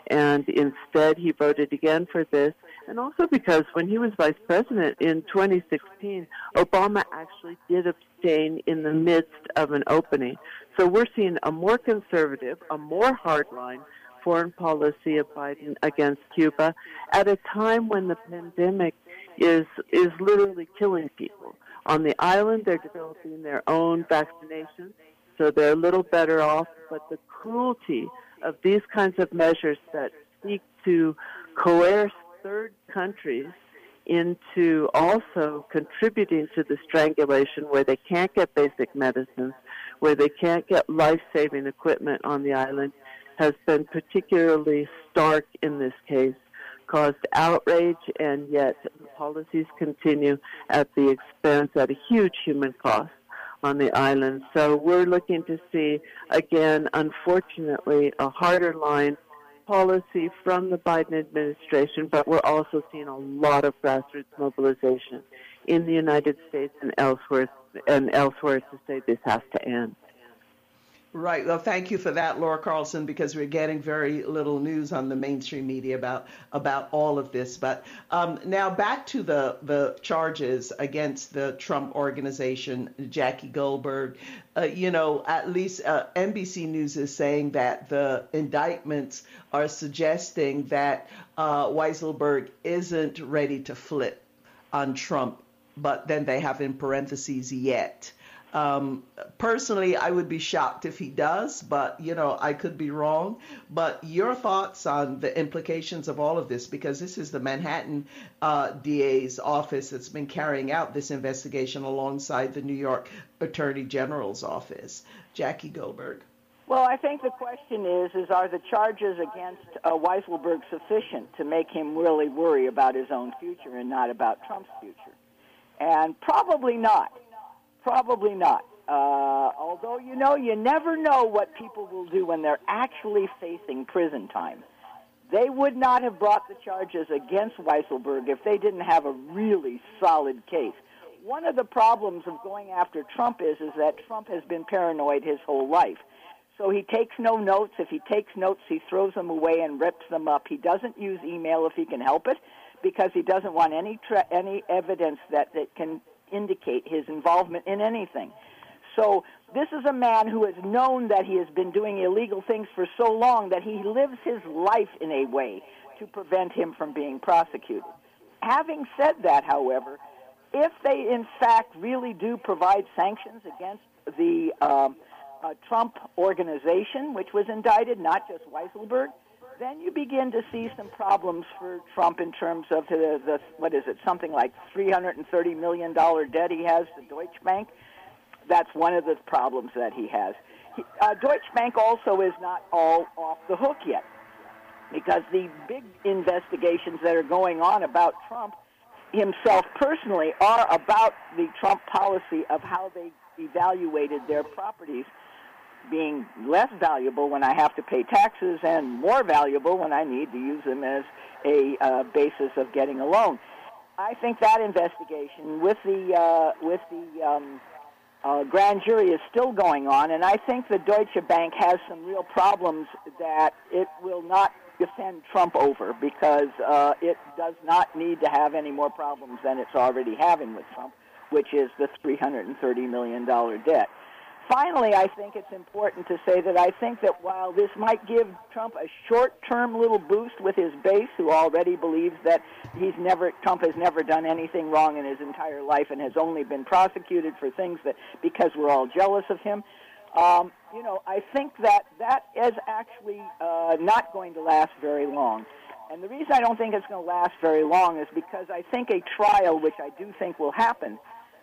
S7: And instead, he voted again for this. And also because when he was vice president in 2016, Obama actually did abstain in the midst of an opening. So we're seeing a more conservative, a more hardline foreign policy of Biden against Cuba at a time when the pandemic is is literally killing people. On the island, they're developing their own vaccinations, so they're a little better off. But the cruelty of these kinds of measures that seek to coerce third countries into also contributing to the strangulation where they can't get basic medicines, where they can't get life-saving equipment on the island, has been particularly stark in this case, caused outrage, and yet policies continue at the expense, at a huge human cost on the island. So we're looking to see, again, unfortunately, a harder line policy from the Biden administration, but we're also seeing a lot of grassroots mobilization in the United States and elsewhere, and elsewhere to say this has to end.
S1: Right. Well, thank you for that, Laura Carlsen, because we're getting very little news on the mainstream media about about all of this. But um, now back to the the charges against the Trump organization, Jackie Goldberg. Uh, you know, at least uh, NBC News is saying that the indictments are suggesting that uh, Weisselberg isn't ready to flip on Trump, but then they have in parentheses yet. Um, personally, I would be shocked if he does, but you know, I could be wrong. But your thoughts on the implications of all of this, because this is the Manhattan uh, DA's office that's been carrying out this investigation alongside the New York Attorney General's office. Jackie Goldberg.
S10: Well, I think the question is: is are the charges against uh, Weisselberg sufficient to make him really worry about his own future and not about Trump's future? And probably not. Probably not. Uh, although, you know, you never know what people will do when they're actually facing prison time. They would not have brought the charges against Weisselberg if they didn't have a really solid case. One of the problems of going after Trump is, is that Trump has been paranoid his whole life. So he takes no notes. If he takes notes, he throws them away and rips them up. He doesn't use email if he can help it because he doesn't want any tra- any evidence that, that can indicate his involvement in anything. So this is a man who has known that he has been doing illegal things for so long that he lives his life in a way to prevent him from being prosecuted. Having said that, however, if they in fact really do provide sanctions against the um, uh, Trump organization, which was indicted, not just Weisselberg, then you begin to see some problems for Trump in terms of the, the what is it, something like $330 million debt he has to Deutsche Bank. That's one of the problems that he has. He, uh, Deutsche Bank also is not all off the hook yet because the big investigations that are going on about Trump himself personally are about the Trump policy of how they evaluated their properties being less valuable when I have to pay taxes and more valuable when I need to use them as a uh, basis of getting a loan. I think that investigation with the uh, with the um, uh, grand jury is still going on, and I think the Deutsche Bank has some real problems that it will not defend Trump over because uh, it does not need to have any more problems than it's already having with Trump, which is the $330 million debt. Finally, I think it's important to say that I think that while this might give Trump a short-term little boost with his base, who already believes that he's never Trump has never done anything wrong in his entire life and has only been prosecuted for things that because we're all jealous of him. Um, you know, I think that that is actually uh, not going to last very long. And the reason I don't think it's going to last very long is because I think a trial, which I do think will happen,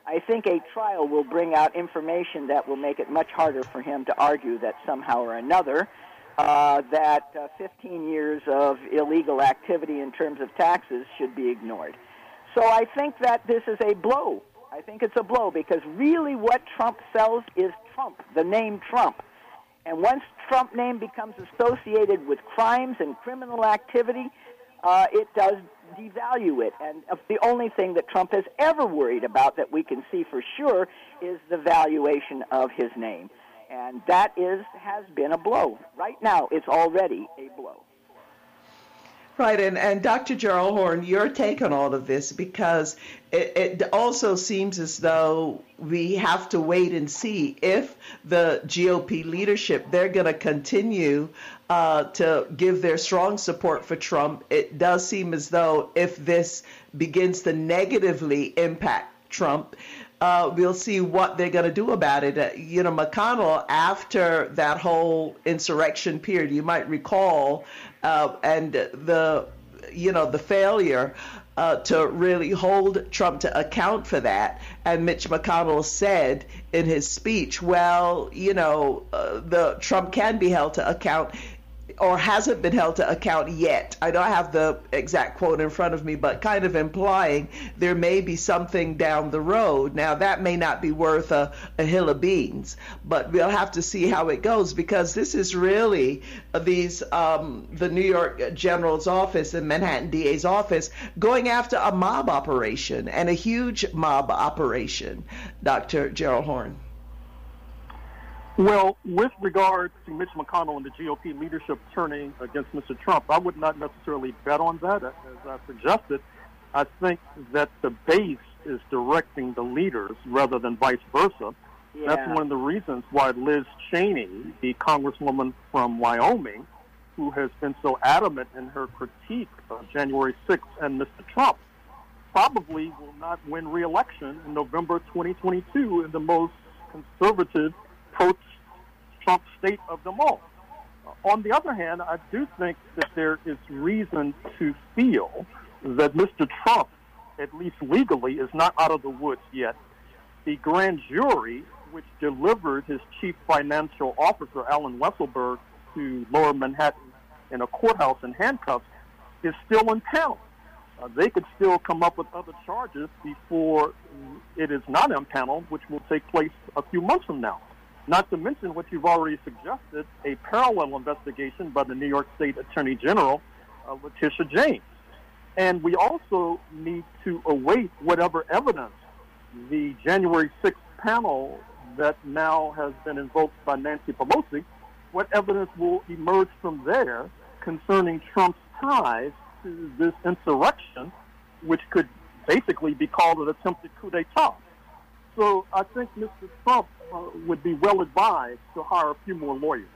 S10: I think a trial will bring out information that will make it much harder for him to argue that somehow or another uh, that uh, 15 years of illegal activity in terms of taxes should be ignored. So I think that this is a blow. I think it's a blow because really what Trump sells is Trump, the name Trump. And once Trump name becomes associated with crimes and criminal activity, uh, it does devalue it. And uh, the only thing that Trump has ever worried about that we can see for sure is the valuation of his name. And that is has been a blow. Right now, it's already a blow.
S1: Right, and, and Dr. Gerald Horne, your take on all of this, because it, it also seems as though we have to wait and see if the GOP leadership, they're going to continue uh, to give their strong support for Trump. It does seem as though if this begins to negatively impact Trump, uh, we'll see what they're going to do about it. Uh, you know, McConnell, after that whole insurrection period, you might recall, uh, and the, you know, the failure uh, to really hold Trump to account for that. And Mitch McConnell said in his speech, well, you know, uh, the Trump can be held to account or hasn't been held to account yet. I don't have the exact quote in front of me, but kind of implying there may be something down the road. Now, that may not be worth a, a hill of beans, but we'll have to see how it goes because this is really these um, the New York General's office and Manhattan DA's office going after a mob operation and a huge mob operation. Dr. Gerald Horne.
S11: Well, with regard to Mitch McConnell and the GOP leadership turning against Mr. Trump, I would not necessarily bet on that. As I suggested, I think that the base is directing the leaders rather than vice versa. Yeah. That's one of the reasons why Liz Cheney, the congresswoman from Wyoming, who has been so adamant in her critique of January 6th and Mr. Trump, probably will not win re-election in November 2022 in the most conservative post-Trump state of them all. On the other hand, I do think that there is reason to feel that Mr. Trump, at least legally, is not out of the woods yet. The grand jury, which delivered his chief financial officer, Alan Weisselberg, to lower Manhattan in a courthouse in handcuffs, is still in town. Uh, they could still come up with other charges before it is not impaneled, which will take place a few months from now. Not to mention what you've already suggested, a parallel investigation by the New York State Attorney General, uh, Letitia James. And we also need to await whatever evidence the January 6th panel that now has been invoked by Nancy Pelosi, what evidence will emerge from there concerning Trump's ties to this insurrection, which could basically be called an attempted coup d'etat. So I think Mr. Trump uh, would be well advised to hire a few more lawyers.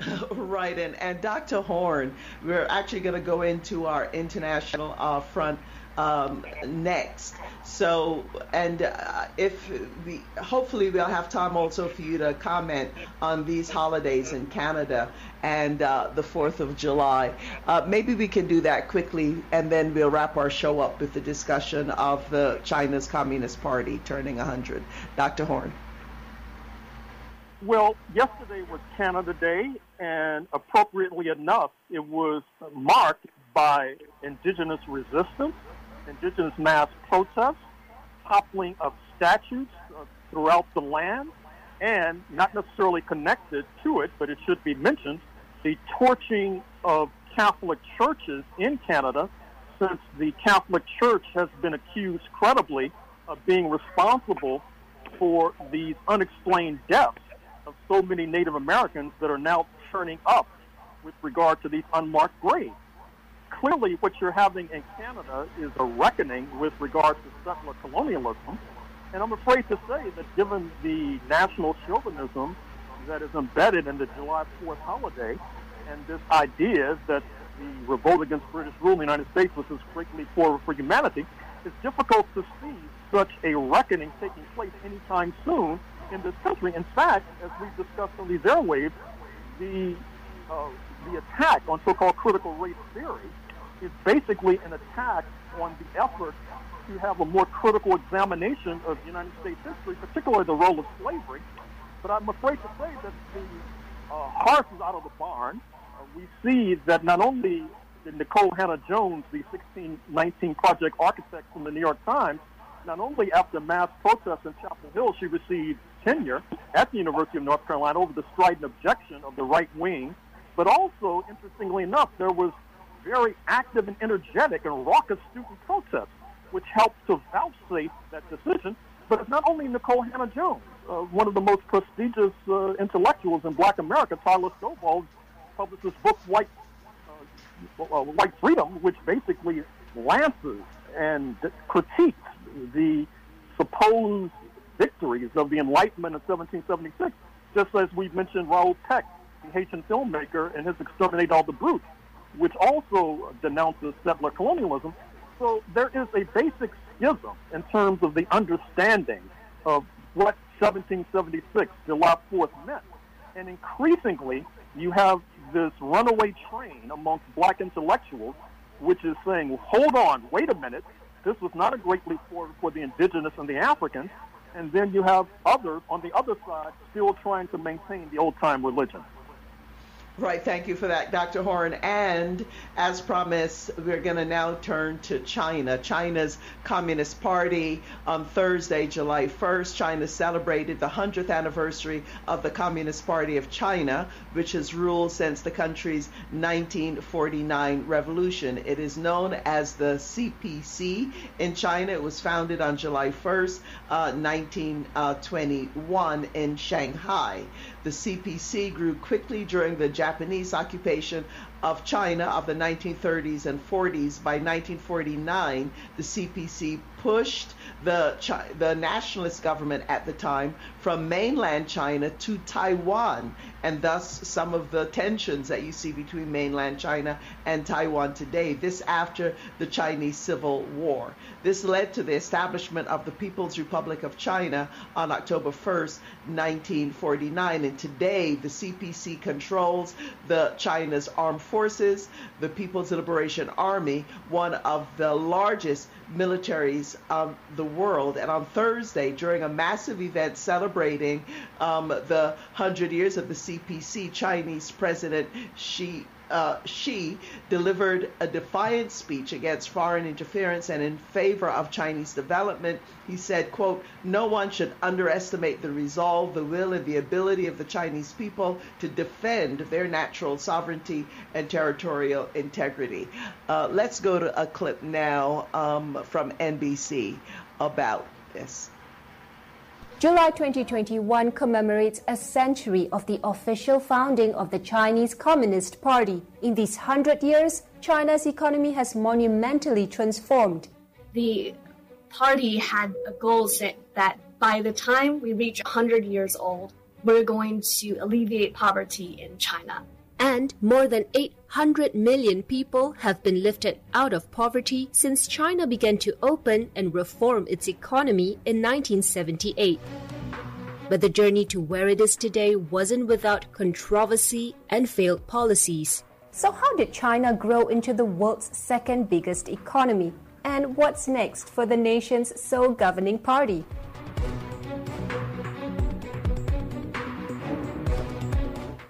S1: right, and, and Dr. Horne, we're actually going to go into our international uh, front um, next. So, and uh, if we, hopefully we'll have time also for you to comment on these holidays in Canada and uh, the 4th of July. Uh, maybe we can do that quickly and then we'll wrap our show up with the discussion of the China's Communist Party turning 100. Dr. Horne.
S11: Well, yesterday was Canada Day, and appropriately enough, it was marked by indigenous resistance indigenous mass protests, toppling of statues uh, throughout the land, and not necessarily connected to it, but it should be mentioned, the torching of Catholic churches in Canada, since the Catholic Church has been accused credibly of being responsible for these unexplained deaths of so many Native Americans that are now turning up with regard to these unmarked graves clearly what you're having in Canada is a reckoning with regard to settler colonialism. And I'm afraid to say that given the national chauvinism that is embedded in the July 4th holiday and this idea that the revolt against British rule in the United States was greatly for, for humanity, it's difficult to see such a reckoning taking place anytime soon in this country. In fact, as we've discussed on these airwaves, the uh, the attack on so-called critical race theory is basically an attack on the effort to have a more critical examination of United States history, particularly the role of slavery. But I'm afraid to say that the uh, is out of the barn, uh, we see that not only did Nicole Hannah-Jones, the 1619 project architect from the New York Times, not only after mass protests in Chapel Hill, she received tenure at the University of North Carolina over the strident objection of the right wing, but also, interestingly enough, there was very active and energetic and raucous student protests, which helped to vouchsafe that decision. But it's not only Nicole Hannah-Jones. Uh, one of the most prestigious uh, intellectuals in Black America, Tyler Stovall, published this book, White uh, uh White Freedom, which basically lances and critiques the supposed victories of the Enlightenment in 1776, just as we've mentioned Raoul Peck, the Haitian filmmaker, and his Exterminate All the Brutes, which also denounces settler colonialism. So there is a basic schism in terms of the understanding of what 1776, July 4th, meant. And increasingly, you have this runaway train amongst black intellectuals, which is saying, hold on, wait a minute, this was not a great leap forward for the indigenous and the Africans. And then you have others on the other side still trying to maintain the old time religion.
S1: Right, thank you for that, Dr. Horne. And as promised, we're going to now turn to China. China's Communist Party on Thursday, July 1st, China celebrated the 100th anniversary of the Communist Party of China, which has ruled since the country's 1949 revolution. It is known as the CPC in China. It was founded on July 1st, uh, 1921 in Shanghai. The CPC grew quickly during the Japanese occupation of China of the 1930s and 40s. By 1949, the CPC pushed the the nationalist government at the time from mainland China to Taiwan, and thus some of the tensions that you see between mainland China and Taiwan today. This after the Chinese Civil War. This led to the establishment of the People's Republic of China on October 1st, 1949, and today the CPC controls the China's armed forces, the People's Liberation Army, one of the largest militaries of the world. And on Thursday, during a massive event celebrating um, the 100 years of the CPC, Chinese President Xi uh, delivered a defiant speech against foreign interference and in favor of Chinese development. He said, quote, no one should underestimate the resolve, the will, and the ability of the Chinese people to defend their natural sovereignty and territorial integrity. Uh, let's go to a clip now um, from NBC about this.
S15: July 2021 commemorates a century of the official founding of the Chinese Communist Party. In these 100 years, China's economy has monumentally transformed.
S16: The party had a goal set that by the time we reach 100 years old, we're going to alleviate poverty in China
S15: and more than 800 million people have been lifted out of poverty since China began to open and reform its economy in 1978. But the journey to where it is today wasn't without controversy and failed policies. So, how did China grow into the world's second biggest economy? And what's next for the nation's sole governing party?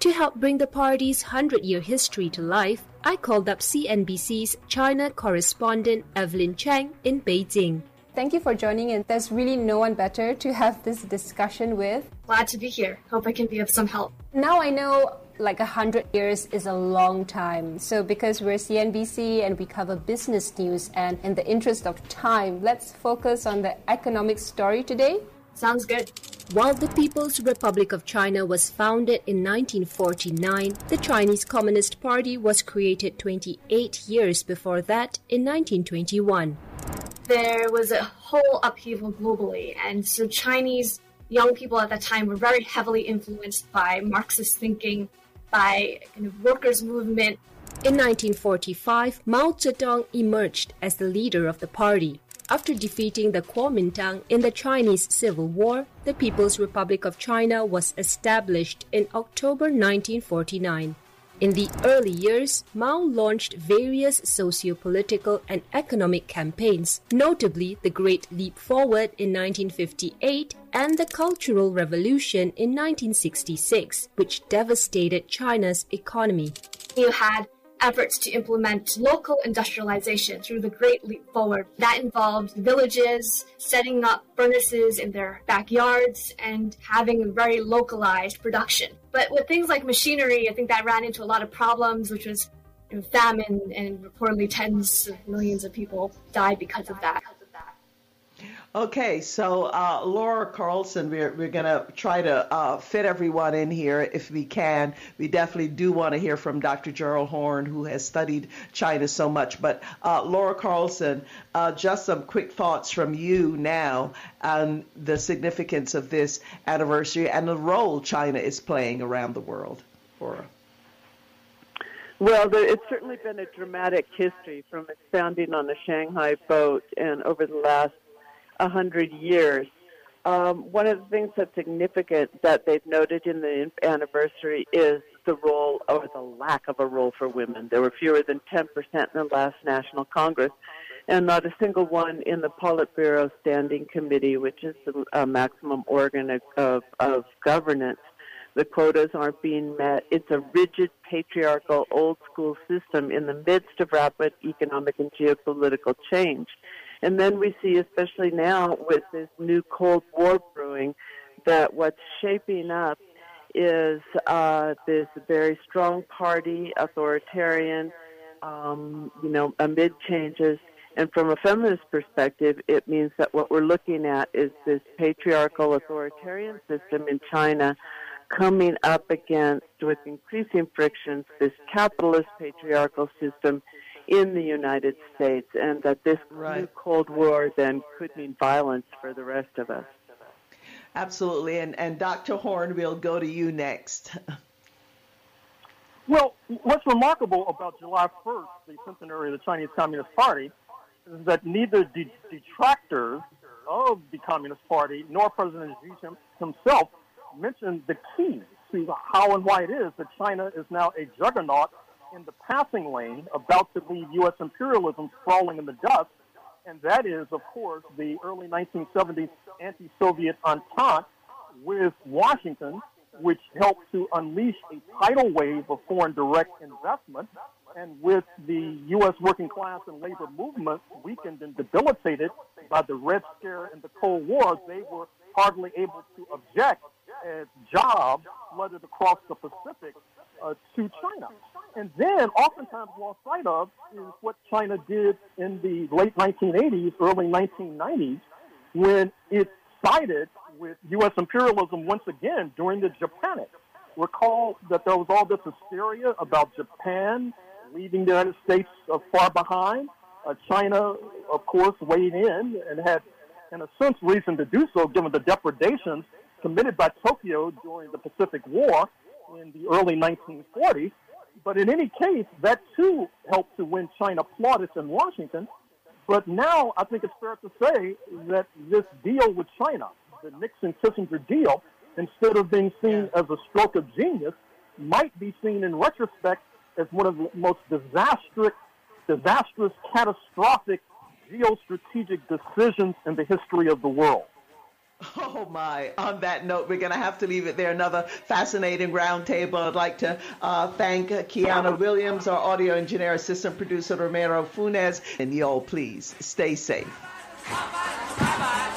S15: To help bring the party's 100 year history to life, I called up CNBC's China correspondent Evelyn Cheng in Beijing.
S17: Thank you for joining in. There's really no one better to have this discussion with.
S16: Glad to be here. Hope I can be of some help.
S17: Now I know like a hundred years is a long time. So because we're CNBC and we cover business news and in the interest of time, let's focus on the economic story today.
S16: Sounds good.
S15: While the People's Republic of China was founded in 1949, the Chinese Communist Party was created 28 years before that in 1921.
S16: There was a whole upheaval globally, and so Chinese young people at that time were very heavily influenced by Marxist thinking, by kind of workers' movement.
S15: In 1945, Mao Zedong emerged as the leader of the party. After defeating the Kuomintang in the Chinese Civil War, the People's Republic of China was established in October 1949. In the early years, Mao launched various socio-political and economic campaigns, notably the Great Leap Forward in 1958 and the Cultural Revolution in 1966, which devastated China's economy.
S16: You had efforts to implement local industrialization through the Great Leap Forward. That involved villages setting up furnaces in their backyards and having very localized production. But with things like machinery, I think that ran into a lot of problems, which was you know, famine, and reportedly tens of millions of people died because of that.
S1: Okay, so uh, Laura Carlsen, we're, we're going to try to uh, fit everyone in here if we can. We definitely do want to hear from Dr. Gerald Horne, who has studied China so much. But uh, Laura Carlsen, uh, just some quick thoughts from you now on the significance of this anniversary and the role China is playing around the world. Laura.
S7: Well, there, it's certainly been a dramatic history from its founding on the Shanghai boat and over the last 100 years. Um, one of the things that's significant that they've noted in the anniversary is the role or the lack of a role for women. There were fewer than 10% in the last National Congress, and not a single one in the Politburo Standing Committee, which is the uh, maximum organ of, of, of governance. The quotas aren't being met. It's a rigid, patriarchal, old school system in the midst of rapid economic and geopolitical change. And then we see, especially now with this new Cold War brewing, that what's shaping up is uh, this very strong party, authoritarian, um, you know, amid changes. And from a feminist perspective, it means that what we're looking at is this patriarchal authoritarian system in China coming up against, with increasing frictions, this capitalist patriarchal system in the United States, and that this right. new Cold War then could mean violence for the rest of us.
S1: Absolutely. And, and Dr. Horne, we'll go to you next.
S11: Well, what's remarkable about July 1st, the centenary of the Chinese Communist Party, is that neither the detractors of the Communist Party nor President Xi himself mentioned the key to how and why it is that China is now a juggernaut in the passing lane about to leave U.S. imperialism sprawling in the dust, and that is, of course, the early 1970s anti-Soviet entente with Washington, which helped to unleash a tidal wave of foreign direct investment. And with the U.S. working class and labor movement weakened and debilitated by the Red Scare and the Cold War, they were hardly able to object as jobs flooded across the Pacific uh, to China. And then, oftentimes lost sight of, is what China did in the late 1980s, early 1990s, when it sided with U.S. imperialism once again during the Japanic. Recall that there was all this hysteria about Japan leaving the United States uh, far behind. Uh, China, of course, weighed in and had, in a sense, reason to do so given the depredations committed by Tokyo during the Pacific War in the early 1940s. But in any case, that too helped to win China plaudits in Washington. But now I think it's fair to say that this deal with China, the Nixon Kissinger deal, instead of being seen as a stroke of genius, might be seen in retrospect as one of the most disastrous, disastrous, catastrophic geostrategic decisions in the history of the world.
S1: Oh my. On that note, we're going to have to leave it there. Another fascinating roundtable. I'd like to uh, thank Kiana Williams, our audio engineer, assistant producer Romero Funes, and y'all please stay safe. Bye-bye. Bye-bye.